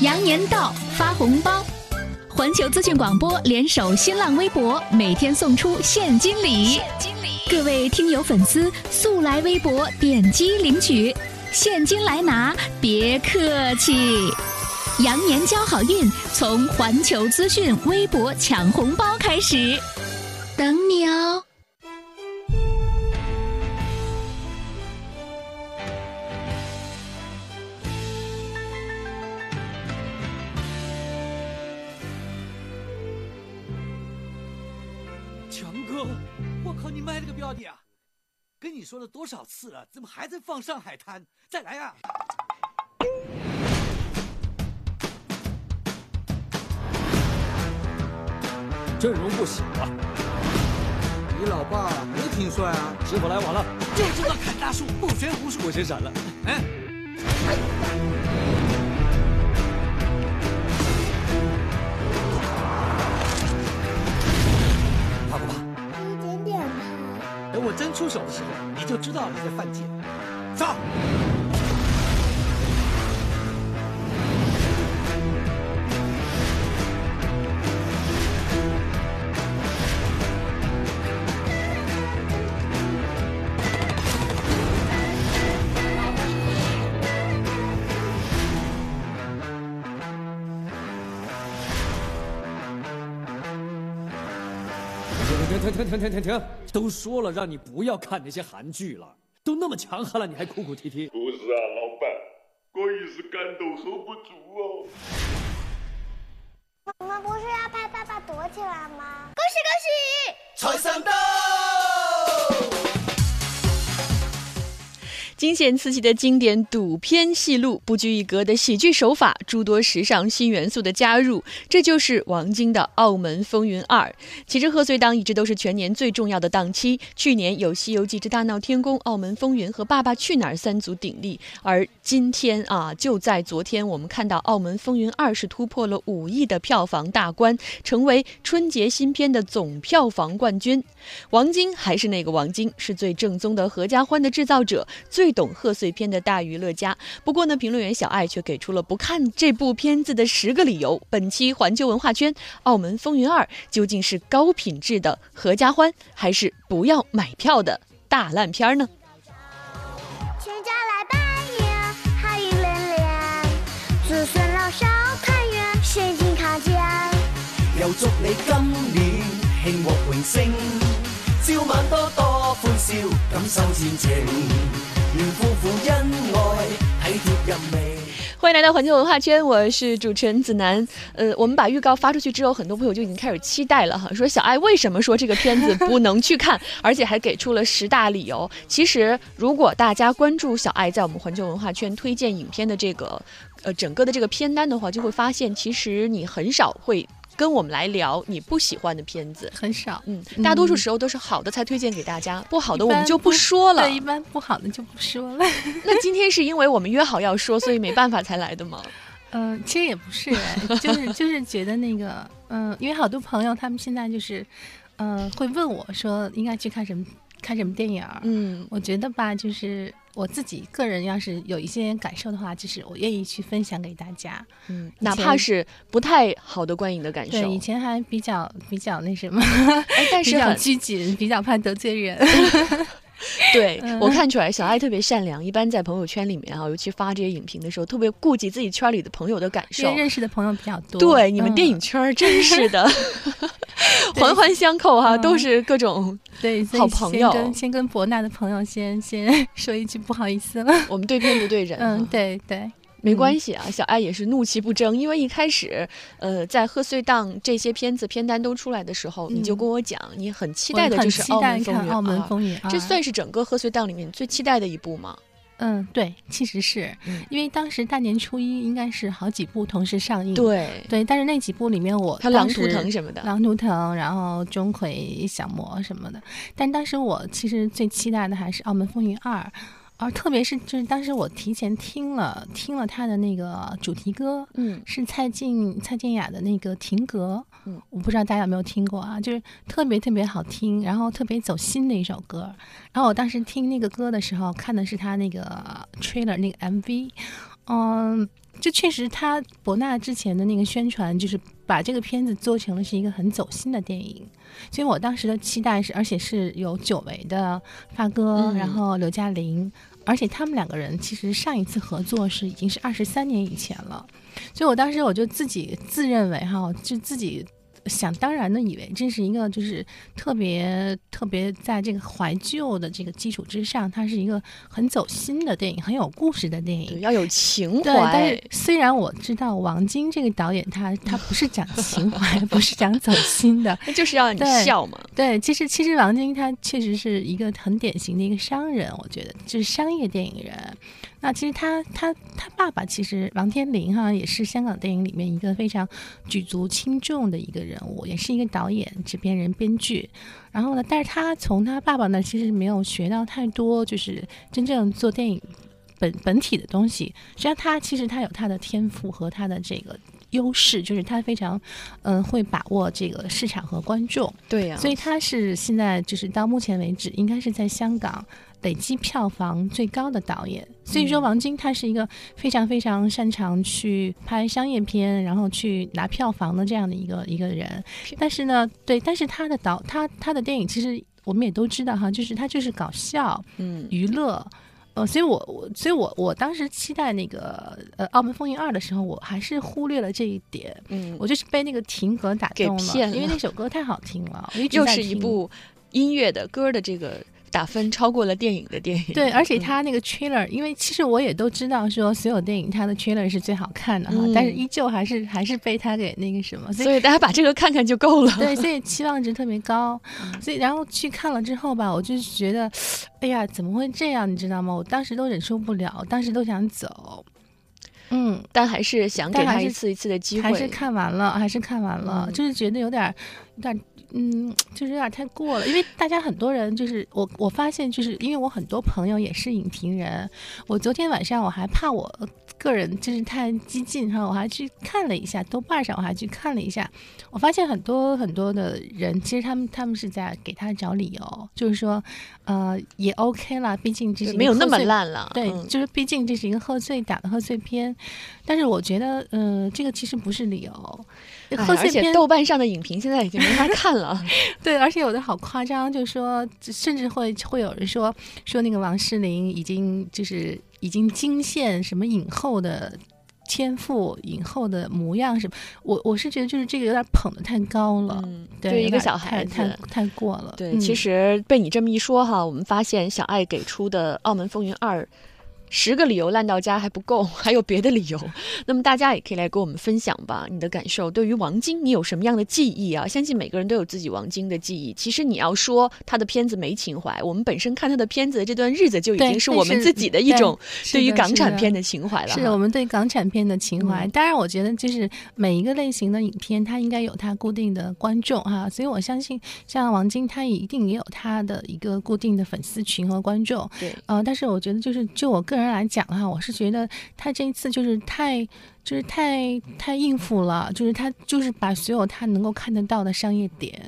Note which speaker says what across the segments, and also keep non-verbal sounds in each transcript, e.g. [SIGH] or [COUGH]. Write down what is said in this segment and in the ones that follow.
Speaker 1: 羊年到，发红包！环球资讯广播联手新浪微博，每天送出现金礼。现金礼各位听友粉丝，速来微博点击领取，现金来拿，别客气。羊年交好运，从环球资讯微博抢红包开始，等你哦。
Speaker 2: 说了多少次了，怎么还在放上海滩？再来啊！
Speaker 3: 阵容不小啊！
Speaker 4: 你老爸也挺帅啊！
Speaker 3: 师傅来晚了，
Speaker 2: 就知道砍大树不学无术，
Speaker 3: 我先闪了。哎。
Speaker 2: 真出手的时候，你就知道你在犯贱。走。
Speaker 3: 停停停停停停！都说了让你不要看那些韩剧了，都那么强悍了，你还哭哭啼啼？
Speaker 5: 不是啊，老板，我也是感动 hold 不住哦。
Speaker 6: 我们不是要拍爸爸躲起来吗？
Speaker 7: 恭喜
Speaker 2: 恭喜！财神到！
Speaker 8: 惊险刺激的经典赌片戏路，不拘一格的喜剧手法，诸多时尚新元素的加入，这就是王晶的《澳门风云二》。其实贺岁档一直都是全年最重要的档期，去年有《西游记之大闹天宫》《澳门风云》和《爸爸去哪儿》三足鼎立，而今天啊，就在昨天，我们看到《澳门风云二》是突破了五亿的票房大关，成为春节新片的总票房冠军。王晶还是那个王晶，是最正宗的合家欢的制造者，最。最懂贺岁片的大娱乐家，不过呢，评论员小爱却给出了不看这部片子的十个理由。本期环球文化圈，《澳门风云二》究竟是高品质的合家欢，还是不要买票的大烂片呢？
Speaker 6: 全家来拜年，好运连连，子孙老少团圆，身体康健。
Speaker 9: 又祝你今年庆获荣升，朝晚多多欢笑，感受前程。
Speaker 8: 欢迎来到环球文化圈，我是主持人子楠。呃，我们把预告发出去之后，很多朋友就已经开始期待了哈，说小爱为什么说这个片子不能去看，[LAUGHS] 而且还给出了十大理由。其实，如果大家关注小爱在我们环球文化圈推荐影片的这个呃整个的这个片单的话，就会发现，其实你很少会。跟我们来聊你不喜欢的片子
Speaker 10: 很少，
Speaker 8: 嗯，大多数时候都是好的才推荐给大家，不好的我们就不说了。
Speaker 10: 对，一般不好的就不说了。[LAUGHS]
Speaker 8: 那今天是因为我们约好要说，所以没办法才来的吗？
Speaker 10: 嗯，[LAUGHS] 其实也不是，就是 [LAUGHS] 就是觉得那个，嗯，因为好多朋友他们现在就是，嗯，会问我说应该去看什么看什么电影。嗯，我觉得吧，就是。我自己个人要是有一些感受的话，就是我愿意去分享给大家，
Speaker 8: 嗯，哪怕是不太好的观影的感受。
Speaker 10: 对，以前还比较比较那什么，
Speaker 8: 但是
Speaker 10: 比较拘谨，比较怕得罪人。[LAUGHS] [LAUGHS]
Speaker 8: 对我看出来，小爱特别善良，一般在朋友圈里面啊，尤其发这些影评的时候，特别顾及自己圈里的朋友的感受。
Speaker 10: 认识的朋友比较多。
Speaker 8: 对，你们电影圈真是的。[LAUGHS] 环环相扣哈，都是各种
Speaker 10: 对
Speaker 8: 好朋友。
Speaker 10: 先跟先跟博纳的朋友先先 [LAUGHS] 说一句不好意思了，
Speaker 8: 我们对片不对人。
Speaker 10: 嗯，对对，
Speaker 8: 没关系啊。小爱也是怒其不争，因为一开始呃在贺岁档这些片子片单都出来的时候，你就跟我讲，你很期待的就是《
Speaker 10: 澳门风云》，
Speaker 8: 这算是整个贺岁档里面最期待的一部吗？
Speaker 10: 嗯，对，其实是因为当时大年初一应该是好几部同时上映，
Speaker 8: 对。
Speaker 10: 对，但是那几部里面我
Speaker 8: 他狼图腾什么的，
Speaker 10: 狼图腾，然后钟馗、降魔什么的，但当时我其实最期待的还是《澳门风云二》。而特别是就是当时我提前听了听了他的那个主题歌，嗯，是蔡健蔡健雅的那个《亭阁》，嗯，我不知道大家有没有听过啊，就是特别特别好听，然后特别走心的一首歌。然后我当时听那个歌的时候，看的是他那个 trailer 那个 MV，嗯。就确实他博纳之前的那个宣传，就是把这个片子做成了是一个很走心的电影。所以我当时的期待是，而且是有久违的发哥，
Speaker 8: 嗯
Speaker 10: 然后刘嘉玲，而且他们两个人其实上一次合作是已经是二十三年以前了。所以我当时我就自己自认为哈，就自己。想当然的以为这是一个就是特别特别在这个怀旧的这个基础之上，它是一个很走心的电影，很有故事的电影，。
Speaker 8: 要有情
Speaker 10: 对，但
Speaker 8: 怀
Speaker 10: 是。虽然我知道王晶这个导演他他不是讲情怀，[LAUGHS] 不是讲走心的，[LAUGHS]
Speaker 8: 那就是要你
Speaker 10: 对
Speaker 8: 笑嘛。
Speaker 10: 对，其实其实王晶他确实是一个很典型的一个商人，我觉得就是商业电影人。那其实他他他爸爸其实王天林哈也是香港电影里面一个非常举足轻重的一个人物，也是一个导演、制片人、编剧。然后呢，但是他从他爸爸那其实没有学到太多，就是真正做电影本本体的东西。实际上，他其实他有他的天赋和他的这个优势，就是他非常嗯、呃会把握这个市场和观众。
Speaker 8: 对呀、
Speaker 10: 所以他是现在就是到目前为止，应该是在香港累积票房最高的导演。所以说，王晶他是一个非常非常擅长去拍商业片，然后去拿票房的这样的一个一个人。但是呢，对，但是他的导他他的电影其实我们也都知道哈，就是他就是搞笑、
Speaker 8: 嗯，
Speaker 10: 娱乐。呃，所以我我所以我我当时期待那个呃《澳门风云二》的时候，我还是忽略了这一点。
Speaker 8: 嗯，
Speaker 10: 我就是被那个停格打动
Speaker 8: 骗了
Speaker 10: 因为那首歌太好听了，我一直
Speaker 8: 又
Speaker 10: 在听
Speaker 8: 是一部音乐的歌的这个打分超过了电影的电影。
Speaker 10: 对，而且
Speaker 8: 嗯
Speaker 10: 他那个 trailer，、因为其实我也都知道说所有电影它的 trailer 是最好看的哈，
Speaker 8: 嗯
Speaker 10: 但是依旧还是还是被他给那个什么，所以
Speaker 8: 所以大家把这个看看就够了。
Speaker 10: 对，所以期望值特别高，
Speaker 8: 嗯
Speaker 10: 所以然后去看了之后吧，我就觉得，哎呀，怎么会这样？你知道吗？我当时都忍受不了，当时都想走。嗯，
Speaker 8: 但还是想给他一次一次的机会。
Speaker 10: 还是看完了，还是看完了，
Speaker 8: 嗯
Speaker 10: 就是觉得有点儿，有点儿，嗯，[TSK] 就是有点太过了。因为大家很多人就是我，我发现就是因为我很多朋友也是影评人，我昨天晚上我还怕我个人就是太激进哈，我还去看了一下豆瓣上，我还去看了一下，我发现很多很多的人其实他们他们是在给他找理由，就是说，呃，也 OK 啦，毕竟这是
Speaker 8: 没有那么烂了。
Speaker 10: 对，
Speaker 8: 嗯
Speaker 10: 就是毕竟这是一个贺岁档的贺岁片，但是我觉得，呃，这个其实不是理由。
Speaker 8: 哎而且
Speaker 10: 贺岁片
Speaker 8: 豆瓣上的影评现在已经没法看了。[LAUGHS]
Speaker 10: 对，而且有的好夸张，就说甚至会会有人说说那个王诗龄已经就是已经惊现什么影后的天赋、影后的模样什么。我我是觉得就是这个有点捧的太高了，
Speaker 8: 嗯，
Speaker 10: 对，
Speaker 8: 对一个小孩子。
Speaker 10: 太太太过了。
Speaker 8: 对，
Speaker 10: 嗯
Speaker 8: 其实被你这么一说哈，我们发现小爱给出的《澳门风云二》。十个理由烂到家还不够，[LAUGHS] 还有别的理由。那么大家也可以来跟我们分享吧，你的感受。对于王晶，你有什么样的记忆啊？相信每个人都有自己王晶的记忆。其实你要说他的片子没情怀，我们本身看他的片子的这段日子就已经是我们自己的一种对于港产片的情怀了哈。
Speaker 10: 是我们对港产片的情怀。
Speaker 8: 嗯
Speaker 10: 当然，我觉得就是每一个类型的影片，它应该有它固定的观众哈，所以我相信像王晶，他一定也有他的一个固定的粉丝群和观众。
Speaker 8: 对，
Speaker 10: 呃，但是我觉得就是就我个人来讲哈，我是觉得他这一次就是太。就是太太应付了，就是他就是把所有他能够看得到的商业点，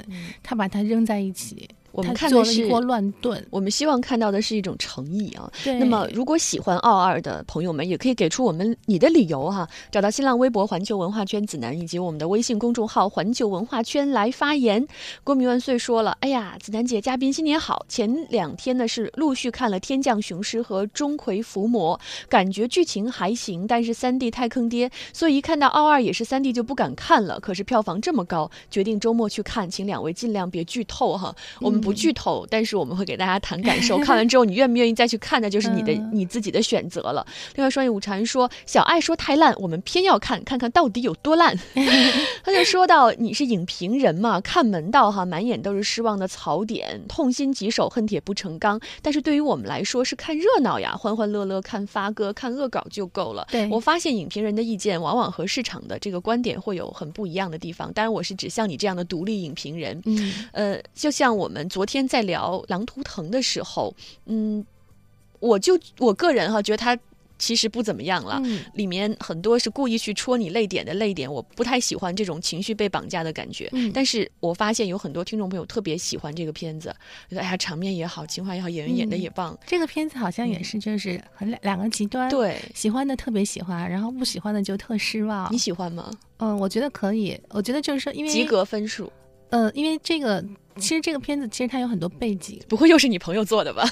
Speaker 10: 他把它扔在一起，
Speaker 8: 嗯我们
Speaker 10: 他
Speaker 8: 看的是
Speaker 10: 乱炖。
Speaker 8: 我们希望看到的是一种诚意啊。那么，如果喜欢奥二的朋友们，也可以给出我们你的理由哈、找到新浪微博环球文化圈子楠以及我们的微信公众号环球文化圈来发言。郭明万岁说了：“哎呀，子楠姐，嘉宾新年好！前两天呢是陆续看了《天降雄狮》和《钟馗伏魔》，感觉剧情还行，但是三 D 太坑爹，所以一看到奥二也是三 D 就不敢看了。可是票房这么高，决定周末去看，请两位尽量别剧透哈。我们不剧透，但是我们会给大家谈感受。看完之后，你愿不愿意再去看，那就是你的、
Speaker 10: 嗯
Speaker 8: 你自己的选择了。另外，双叶午禅说，小爱说太烂，我们偏要看，看看到底有多烂。[LAUGHS] 他就说到，你是影评人嘛，看门道哈，满眼都是失望的槽点，痛心疾首，恨铁不成钢。但是对于我们来说，是看热闹呀，欢欢乐乐看发哥，看恶搞就够了。
Speaker 10: 对
Speaker 8: 我发现影评人的意见往往和市场的这个观点会有很不一样的地方。当然，我是指像你这样的独立影评人，
Speaker 10: 嗯，
Speaker 8: 呃，就像我们昨天在聊《狼图腾》的时候，嗯，我就我个人哈，觉得他其实不怎么样了。
Speaker 10: 嗯
Speaker 8: 里面很多是故意去戳你泪点的泪点，我不太喜欢这种情绪被绑架的感觉。
Speaker 10: 嗯
Speaker 8: 但是我发现有很多听众朋友特别喜欢这个片子，觉得哎呀场面也好，情怀也好，演员演的
Speaker 10: 嗯
Speaker 8: 也棒。
Speaker 10: 这个片子好像也是就是很两两个极端，，
Speaker 8: 对，
Speaker 10: 喜欢的特别喜欢，然后不喜欢的就特失望
Speaker 8: 你。喜欢吗？
Speaker 10: 嗯，我觉得可以，我觉得就是说，因为
Speaker 8: 及格分数
Speaker 10: 呃，因为这个其实这个片子其实它有很多背景，
Speaker 8: 不会又是你朋友做的吧？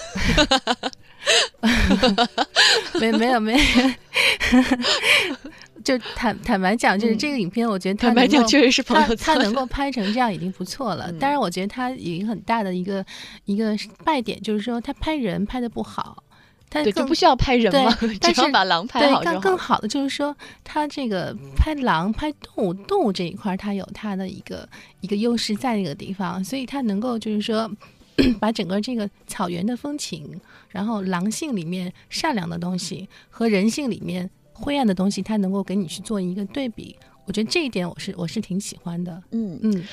Speaker 8: [LAUGHS]
Speaker 10: 没没有没有，[LAUGHS] 就坦坦白讲，就是
Speaker 8: 嗯
Speaker 10: 这个影片，我觉得
Speaker 8: 坦白讲，确实是朋友做的。
Speaker 10: 他能够拍成这样已经不错了。
Speaker 8: 嗯
Speaker 10: 当然，我觉得他有一个很大的一个一个败点，就是说他拍人拍的不好。他
Speaker 8: 对，就不需要拍人嘛，[LAUGHS] 只要把狼拍
Speaker 10: 对
Speaker 8: 好就好。
Speaker 10: 更更好的就是说，他这个拍狼、拍动物、动物这一块儿，它有它的一个一个优势在那个地方，所以它能够就是说。把整个这个草原的风情，然后狼性里面善良的东西和人性里面灰暗的东西，它能够给你去做一个对比。我觉得这一点我是我是挺喜欢的。
Speaker 8: 嗯，
Speaker 10: 嗯，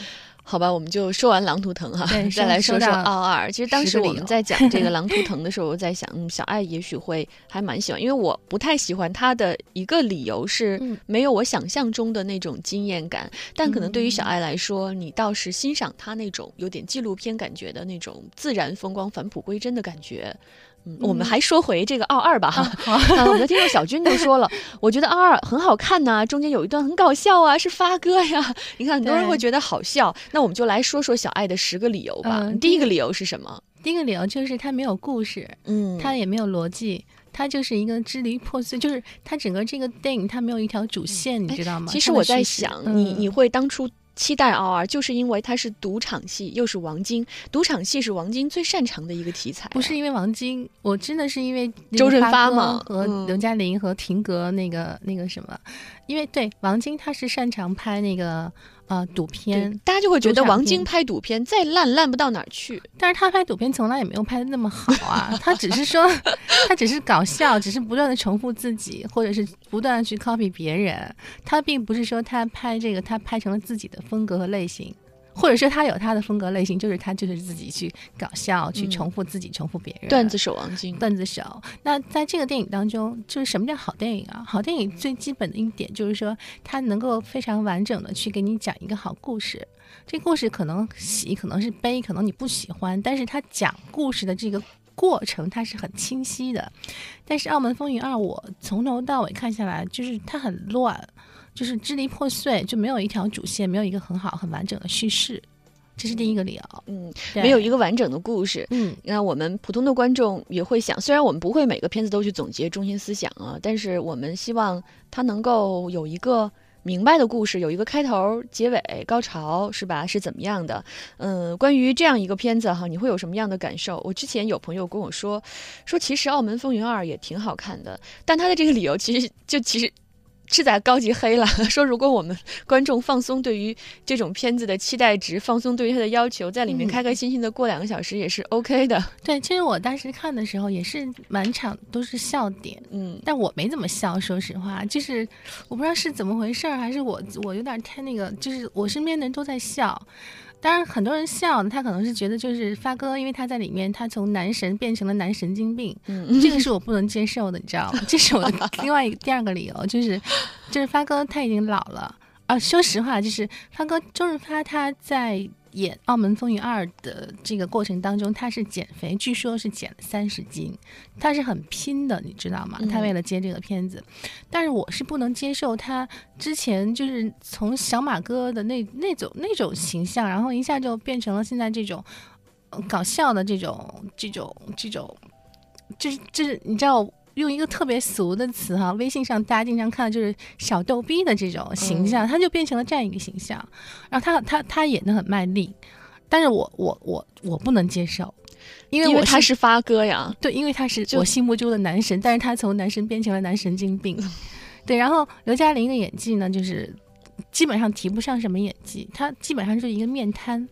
Speaker 8: 好吧，我们就说完狼图腾哈，
Speaker 10: 对 [LAUGHS]
Speaker 8: 再来说说奥二。其实当时我们在讲这个狼图腾的时候，我在想，嗯，小爱也许会还蛮喜欢，因为我不太喜欢他的一个理由是
Speaker 10: 嗯
Speaker 8: 没有我想象中的那种惊艳感，但可能对于小
Speaker 10: 嗯
Speaker 8: 爱来说，你倒是欣赏他那种有点纪录片感觉的那种自然风光、返璞归真的感觉。嗯，我们还说回这个二二吧哈。[LAUGHS] 啊，我们的听众小军就说了，[LAUGHS] 我觉得二二很好看呐、中间有一段很搞笑啊，是发哥呀。[LAUGHS] 你看很多人会觉得好笑，那我们就来说说小爱的十个理由吧。
Speaker 10: 嗯
Speaker 8: 第一个理由是什么？
Speaker 10: 第一个理由就是它没有故事，
Speaker 8: 嗯，
Speaker 10: 它也没有逻辑，它就是一个支离破碎，就是它整个这个电影它没有一条主线，你知道吗？
Speaker 8: 其实我在想，
Speaker 10: 嗯
Speaker 8: 你你会当初。期待奥二，就是因为它是赌场戏，又是王晶。赌场戏是王晶最擅长的一个题材啊、
Speaker 10: 不是因为王晶，我真的是因为
Speaker 8: 周润发嘛
Speaker 10: 和
Speaker 8: 嗯。
Speaker 10: 刘嘉玲和廷格那个那个什么，因为对王晶他是擅长拍那个呃赌片，
Speaker 8: 大家就会觉得王晶拍赌片再烂烂不到哪儿去。
Speaker 10: 但是他拍赌片从来也没有拍的那么好啊，他只是说他只是搞笑，只是不断的重复自己，或者是不断的去 copy 别人，他并不是说他拍这个他拍成了自己的风格和类型。或者说他有他的风格类型，就是他就是自己去搞笑，去
Speaker 8: 嗯
Speaker 10: 重复自己，重复别人。
Speaker 8: 段子手王晶，
Speaker 10: 段子手。那在这个电影当中，就是什么叫好电影啊？好电影最基本的一点就是说，它能够非常完整的去给你讲一个好故事。这故事可能喜，可能是悲，可能你不喜欢，但是他讲故事的这个过程它是很清晰的。但是《澳门风云二》，我从头到尾看下来，就是它很乱，就是支离破碎，就没有一条主线，没有一个很好很完整的叙事。这是第一个理由。
Speaker 8: 嗯，没有一个完整的故事。
Speaker 10: 嗯，
Speaker 8: 那我们普通的观众也会想，虽然我们不会每个片子都去总结中心思想啊，但是我们希望它能够有一个明白的故事，有一个开头、结尾、高潮，是吧？是怎么样的？嗯，关于这样一个片子哈，你会有什么样的感受？我之前有朋友跟我说，说其实《澳门风云二》也挺好看的，但他的这个理由其实就其实。是在高级黑了，[LAUGHS] 说如果我们观众放松对于这种片子的期待值，放松对于它的要求，在里面
Speaker 10: 嗯
Speaker 8: 开开心心的过两个小时也是 OK 的。[LAUGHS]
Speaker 10: 对，其实我当时看的时候也是满场都是笑点，
Speaker 8: 嗯，
Speaker 10: 但我没怎么笑，说实话，就是我不知道是怎么回事儿，还是我我有点太那个，就是我身边的人都在笑。当然，很多人笑，他可能是觉得就是发哥，因为他在里面，他从男神变成了男神经病，
Speaker 8: 嗯
Speaker 10: 这个是我不能接受的，你知道吗？这是我的另外一个第二个理由，就是就是发哥他已经老了啊。说实话，就是发哥周润发他在演《澳门风云二》的这个过程当中，他是减肥，据说是减了三十斤，他是很拼的，你知道吗？他为了接这个片子，但是我是不能接受他之前就是从小马哥的那那种那种形象，然后一下就变成了现在这种。呃搞笑的这种、这种、这种，就是就是你知道，用一个特别俗的词哈，微信上大家经常看到就是小逗逼的这种形象，他就变成了这样一个形象。然后他他他演的很卖力，但是我我我我不能接受，因为我
Speaker 8: 因为他是发哥呀。
Speaker 10: 对，因为他是我心目中的男神，但是他从男神变成了男神经病。[LAUGHS] 对，然后刘嘉玲的演技呢，就是基本上提不上什么演技，他基本上就是一个面瘫。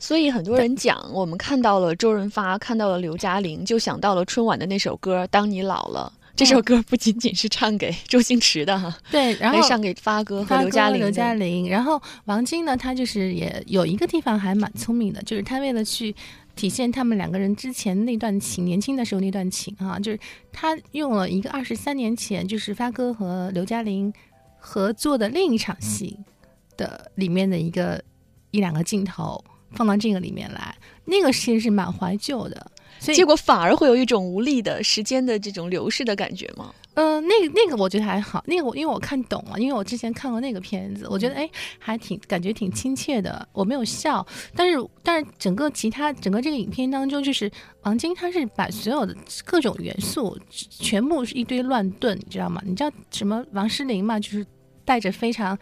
Speaker 8: 所以很多人讲，我们看到了周润发，看到了刘嘉玲，就想到了春晚的那首歌《当你老了》。这首歌不仅仅是唱给周星驰的哈，
Speaker 10: 对，然后
Speaker 8: 还唱给发哥和刘嘉玲。
Speaker 10: 刘嘉玲，然后王晶呢，他就是也有一个地方还蛮聪明的，就是他为了去体现他们两个人之前那段情，年轻的时候那段情啊，就是他用了一个二十三年前，就是发哥和刘嘉玲合作的另一场戏的里面的一个一两个镜头放到这个里面来，那个其实是蛮怀旧的。所以
Speaker 8: 结果反而会有一种无力的时间的这种流逝的感觉吗？
Speaker 10: 嗯，那个那个我觉得还好，那个我因为我看懂了，因为我之前看过那个片子，我觉得哎还挺感觉挺亲切的，我没有笑，但是但是整个其他整个这个影片当中，就是王晶他是把所有的各种元素全部是一堆乱炖，你知道吗？你知道什么王诗龄嘛，就是带着非常。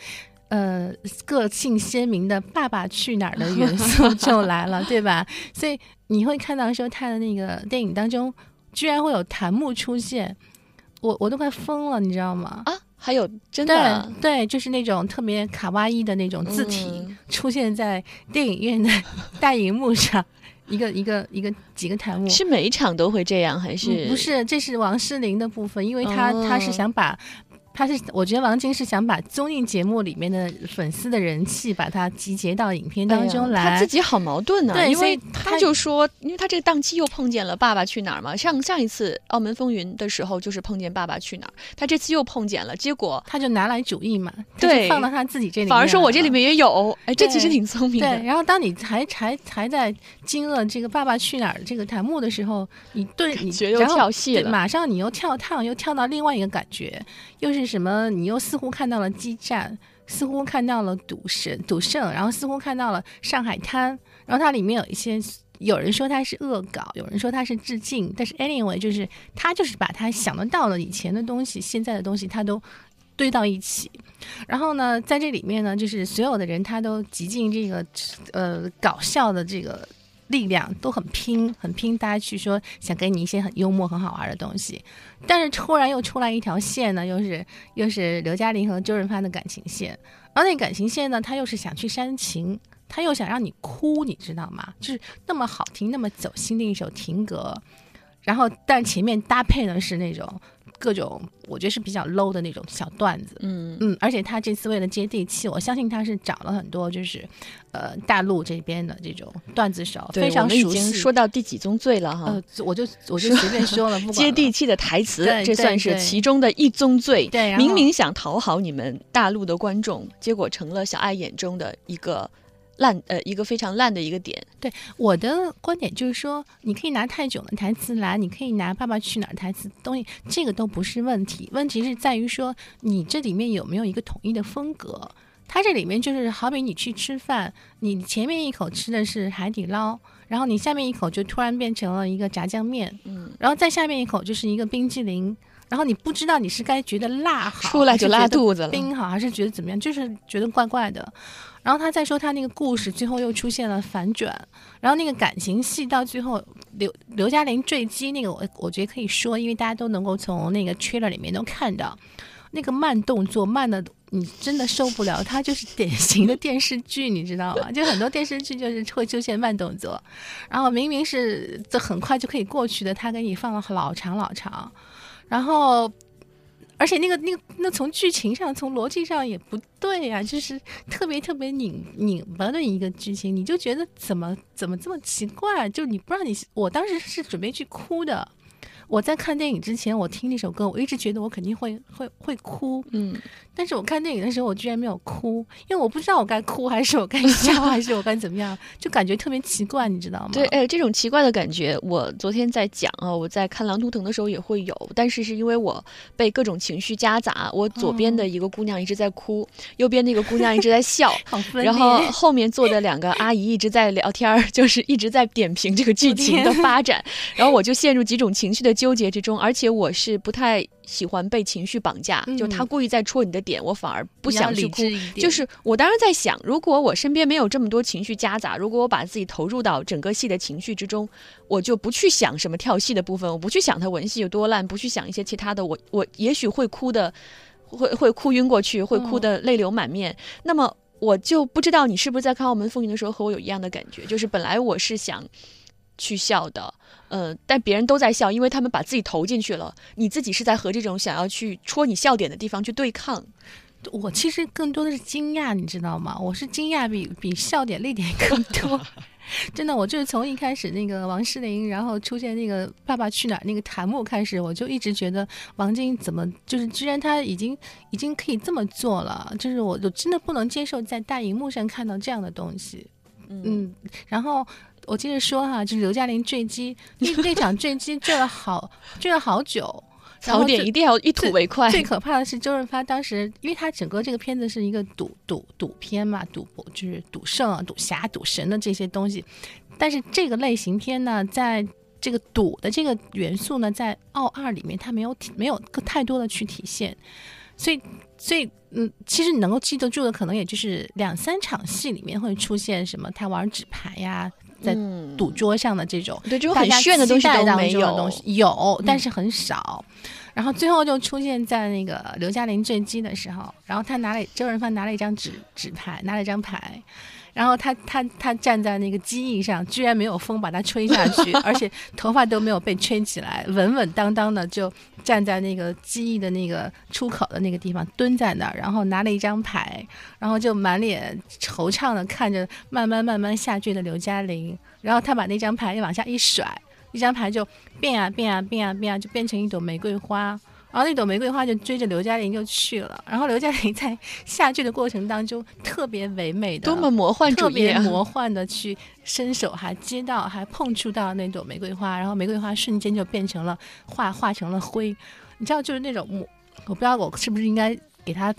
Speaker 10: 呃，个性鲜明的《爸爸去哪儿》的元素就来了，对吧？[LAUGHS] 所以你会看到说他的那个电影当中，居然会有弹幕出现，我我都快疯了，你知道吗？
Speaker 8: 啊，还有真的
Speaker 10: 对对，就是那种特别卡哇伊的那种字体、
Speaker 8: 嗯
Speaker 10: 出现在电影院的大荧幕上，一个 [LAUGHS] 一个一个几个弹幕。
Speaker 8: 是每一场都会这样，还是、
Speaker 10: 嗯不？是，这是王诗龄的部分，因为他、他是
Speaker 8: 哦
Speaker 10: 想把。他是，我觉得王晶是想把综艺节目里面的粉丝的人气，把它集结到影片当中来。
Speaker 8: 哎他自己好矛盾呢、因
Speaker 10: 对因
Speaker 8: 为他
Speaker 10: 他
Speaker 8: 就说，因为他这个档期又碰见了《爸爸去哪儿》嘛，上上一次《澳门风云》的时候就是碰见《爸爸去哪儿》，他这次又碰见了，结果
Speaker 10: 他就拿来主义嘛，
Speaker 8: 对
Speaker 10: 放到他自己这里面，
Speaker 8: 反而说我这里。面也有，哎，这其实挺聪明的。
Speaker 10: 对，然后当你还还还在惊愕这个《爸爸去哪儿》这个弹幕的时候，你对你
Speaker 8: 觉又
Speaker 10: 然后对
Speaker 8: 跳戏了
Speaker 10: 马上你又跳趟，又跳到另外一个感觉，又是什么？你又似乎看到了激战，似乎看到了赌神赌圣，然后似乎看到了上海滩，然后它里面有一些。有人说它是恶搞，有人说它是致敬，但是 anyway 就是他就是把他想得到的以前的东西、现在的东西，他都堆到一起。然后呢，在这里面呢，就是所有的人他都极尽这个呃搞笑的这个力量，都很拼，很拼，大家去说想给你一些很幽默、很好玩的东西。但是突然又出来一条线呢，又是又是刘嘉玲和周润发的感情线，而那感情线呢，他又是想去煽情。他又想让你哭，你知道吗？就是那么好听、那么走心的一首情歌，然后但前面搭配的是那种各种，我觉得是比较 low 的那种小段子，
Speaker 8: 嗯，
Speaker 10: 嗯，而且他这次为了接地气，我相信他是找了很多就是，呃，大陆这边的这种段子手，
Speaker 8: 对，
Speaker 10: 非常熟悉。
Speaker 8: 经说到第几宗罪了哈。
Speaker 10: 呃，我就我就随便说了，
Speaker 8: 接地气的台词，这算是其中的一宗罪。
Speaker 10: 对然后
Speaker 8: 明明想讨好你们大陆的观众，结果成了小爱眼中的一个烂呃一个非常烂的一个点。
Speaker 10: 对我的观点就是说，你可以拿泰囧的台词来，你可以拿《爸爸去哪儿》台词东西，这个都不是问题。问题是在于说，你这里面有没有一个统一的风格？它这里面就是好比你去吃饭，你前面一口吃的是海底捞，然后你下面一口就突然变成了一个炸酱面，
Speaker 8: 嗯，
Speaker 10: 然后再下面一口就是一个冰激凌，然后你不知道你是该觉得辣好，
Speaker 8: 出来就拉肚子了
Speaker 10: 冰好还是觉得怎么样，就是觉得怪怪的。然后他再说他那个故事，最后又出现了反转，然后那个感情戏到最后，刘刘嘉玲坠机那个我我觉得可以说，因为大家都能够从那个 trailer 里面都看到，那个慢动作慢的你真的受不了，它就是典型的电视剧，你知道吗？就很多电视剧就是会出现慢动作，然后明明是这很快就可以过去的，他给你放了老长老长，然后。而且那个、那个、那从剧情上、从逻辑上也不对呀、就是特别特别拧拧巴的一个剧情，你就觉得怎么怎么这么奇怪？就你不知道你，我当时是准备去哭的。我在看电影之前，我听那首歌，我一直觉得我肯定会会会哭，
Speaker 8: 嗯，
Speaker 10: 但是我看电影的时候，我居然没有哭，因为我不知道我该哭还是我该笑还是我该怎么样，就感觉特别奇怪，你知道吗？
Speaker 8: 对，哎，这种奇怪的感觉，我昨天在讲啊，我在看《狼图腾》的时候也会有，但是是因为我被各种情绪夹杂，我左边的一个姑娘一直在哭，右边那个姑娘一直在笑。[LAUGHS] 然后后面坐的两个阿姨一直在聊天儿，[LAUGHS] 就是一直在点评这个剧情的发展，然后我就陷入几种情绪的纠结之中，而且我是不太喜欢被情绪绑架，就他
Speaker 10: 嗯
Speaker 8: 故意在戳你的点，我反而不想去哭就是我当时在想，如果我身边没有这么多情绪夹杂，如果我把自己投入到整个戏的情绪之中，我就不去想什么跳戏的部分，我不去想他文戏有多烂，不去想一些其他的，我我也许会哭的，会会哭晕过去，会哭的泪流满面。那么我就不知道你是不是在看《澳门风云》的时候和我有一样的感觉，就是本来我是想。去笑的，呃，但别人都在笑，因为他们把自己投进去了，你自己是在和这种想要去戳你笑点的地方去对抗。
Speaker 10: 我其实更多的是惊讶，你知道吗？我是惊讶比比笑点泪点更多。[LAUGHS] 真的，我就是从一开始那个王诗龄，然后出现那个《爸爸去哪儿》那个弹幕开始，我就一直觉得王晶怎么就是居然他已经已经可以这么做了，就是我我真的不能接受在大荧幕上看到这样的东西。嗯，然后我接着说哈，就是刘嘉玲坠机那那场坠机坠了好坠了好久。
Speaker 8: 槽点一定要一吐为快。
Speaker 10: 最可怕的是周润发当时，因为他整个这个片子是一个赌赌赌片嘛，赌博就是赌圣、赌侠、赌神的这些东西。但是这个类型片呢，在这个赌的这个元素呢，在奥二里面它没有体没有太多的去体现。所以，所以嗯，其实你能够记得住的，可能也就是两三场戏里面会出现什么他玩纸牌呀，在赌桌上的这种，
Speaker 8: 对，就很炫的东西都没
Speaker 10: 有，有，但是很少。然后最后就出现在那个刘嘉玲坠机的时候，然后他拿了周润发拿了一张纸纸牌，拿了一张牌，然后他他他站在那个机翼上，居然没有风把他吹下去，[LAUGHS] 而且头发都没有被吹起来，稳稳当当的就站在那个机翼的那个出口的那个地方蹲在那儿，然后拿了一张牌，然后就满脸惆怅的看着慢慢慢慢下坠的刘嘉玲，然后他把那张牌往下一甩。一张牌就变啊变啊变啊变啊，就变成一朵玫瑰花，然后那朵玫瑰花就追着刘嘉玲就去了。然后刘嘉玲在下坠的过程当中特别唯美的，
Speaker 8: 多么魔幻
Speaker 10: 特别魔幻的去伸手还接到还碰触到那朵玫瑰花，然后玫瑰花瞬间就变成了化化成了灰。你知道就是那种魔，我不知道我是不是应该给它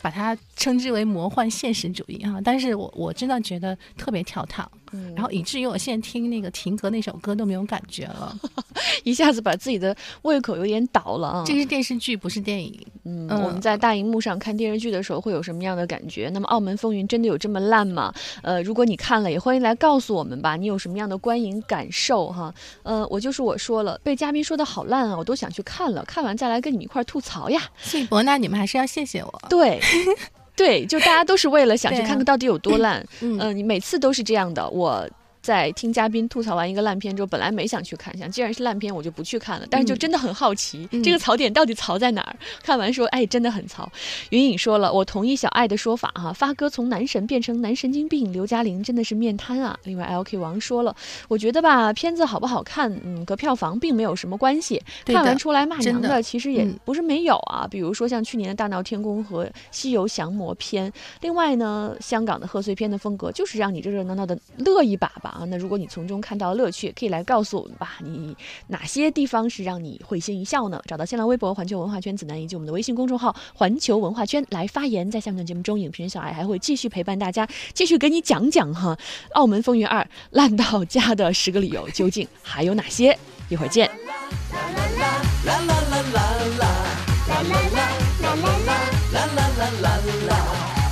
Speaker 10: 把它称之为魔幻现实主义哈，但是我我真的觉得特别跳烫。然后以至于我现在听那个停格那首歌都没有感觉了，[LAUGHS]
Speaker 8: 一下子把自己的胃口有点倒了啊！
Speaker 10: 这是电视剧，不是电影。
Speaker 8: 嗯，我们在大荧幕上看电视剧的时候会有什么样的感觉？那么《澳门风云》真的有这么烂吗？呃，如果你看了，也欢迎来告诉我们吧，你有什么样的观影感受哈？呃，我就是我说了，被嘉宾说的好烂啊，我都想去看了，看完再来跟你们一块吐槽呀。
Speaker 10: 所以伯纳，你们还是要谢谢我。
Speaker 8: 对。[LAUGHS] 对，就大家都是为了想去看看到底有多烂。嗯，你每次都是这样的，我。在听嘉宾吐槽完一个烂片之后，本来没想去看，想既然是烂片，我就不去看了。但是就真的很好奇，这个槽点到底槽在哪儿？[LAUGHS] 看完说，哎，真的很槽。云影说了，我同意小爱的说法哈，发哥从男神变成男神经病，刘嘉玲真的是面瘫啊。另外，LK 王说了，我觉得吧，片子好不好看，嗯，和票房并没有什么关系。看完出来骂娘的其实也不是没有啊，比如说像去年的大闹天宫和西游降魔篇。另外呢，香港的贺岁片的风格就是让你热热闹闹的乐一把吧。啊，那如果你从中看到乐趣，可以来告诉我们吧。你哪些地方是让你会心一笑呢？找到新浪微博环球文化圈子南以及我们的微信公众号环球文化圈来发言。在下面的节目中，影评人小爱还会继续陪伴大家，继续给你讲讲哈《澳门风云二》烂到家的十个理由究竟还有哪些？一会儿见。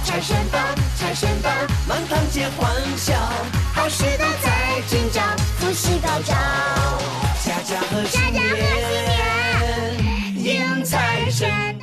Speaker 8: 财神到，财神到，满堂皆欢笑，好事都在今朝，福气高照，家家贺新年，迎财神。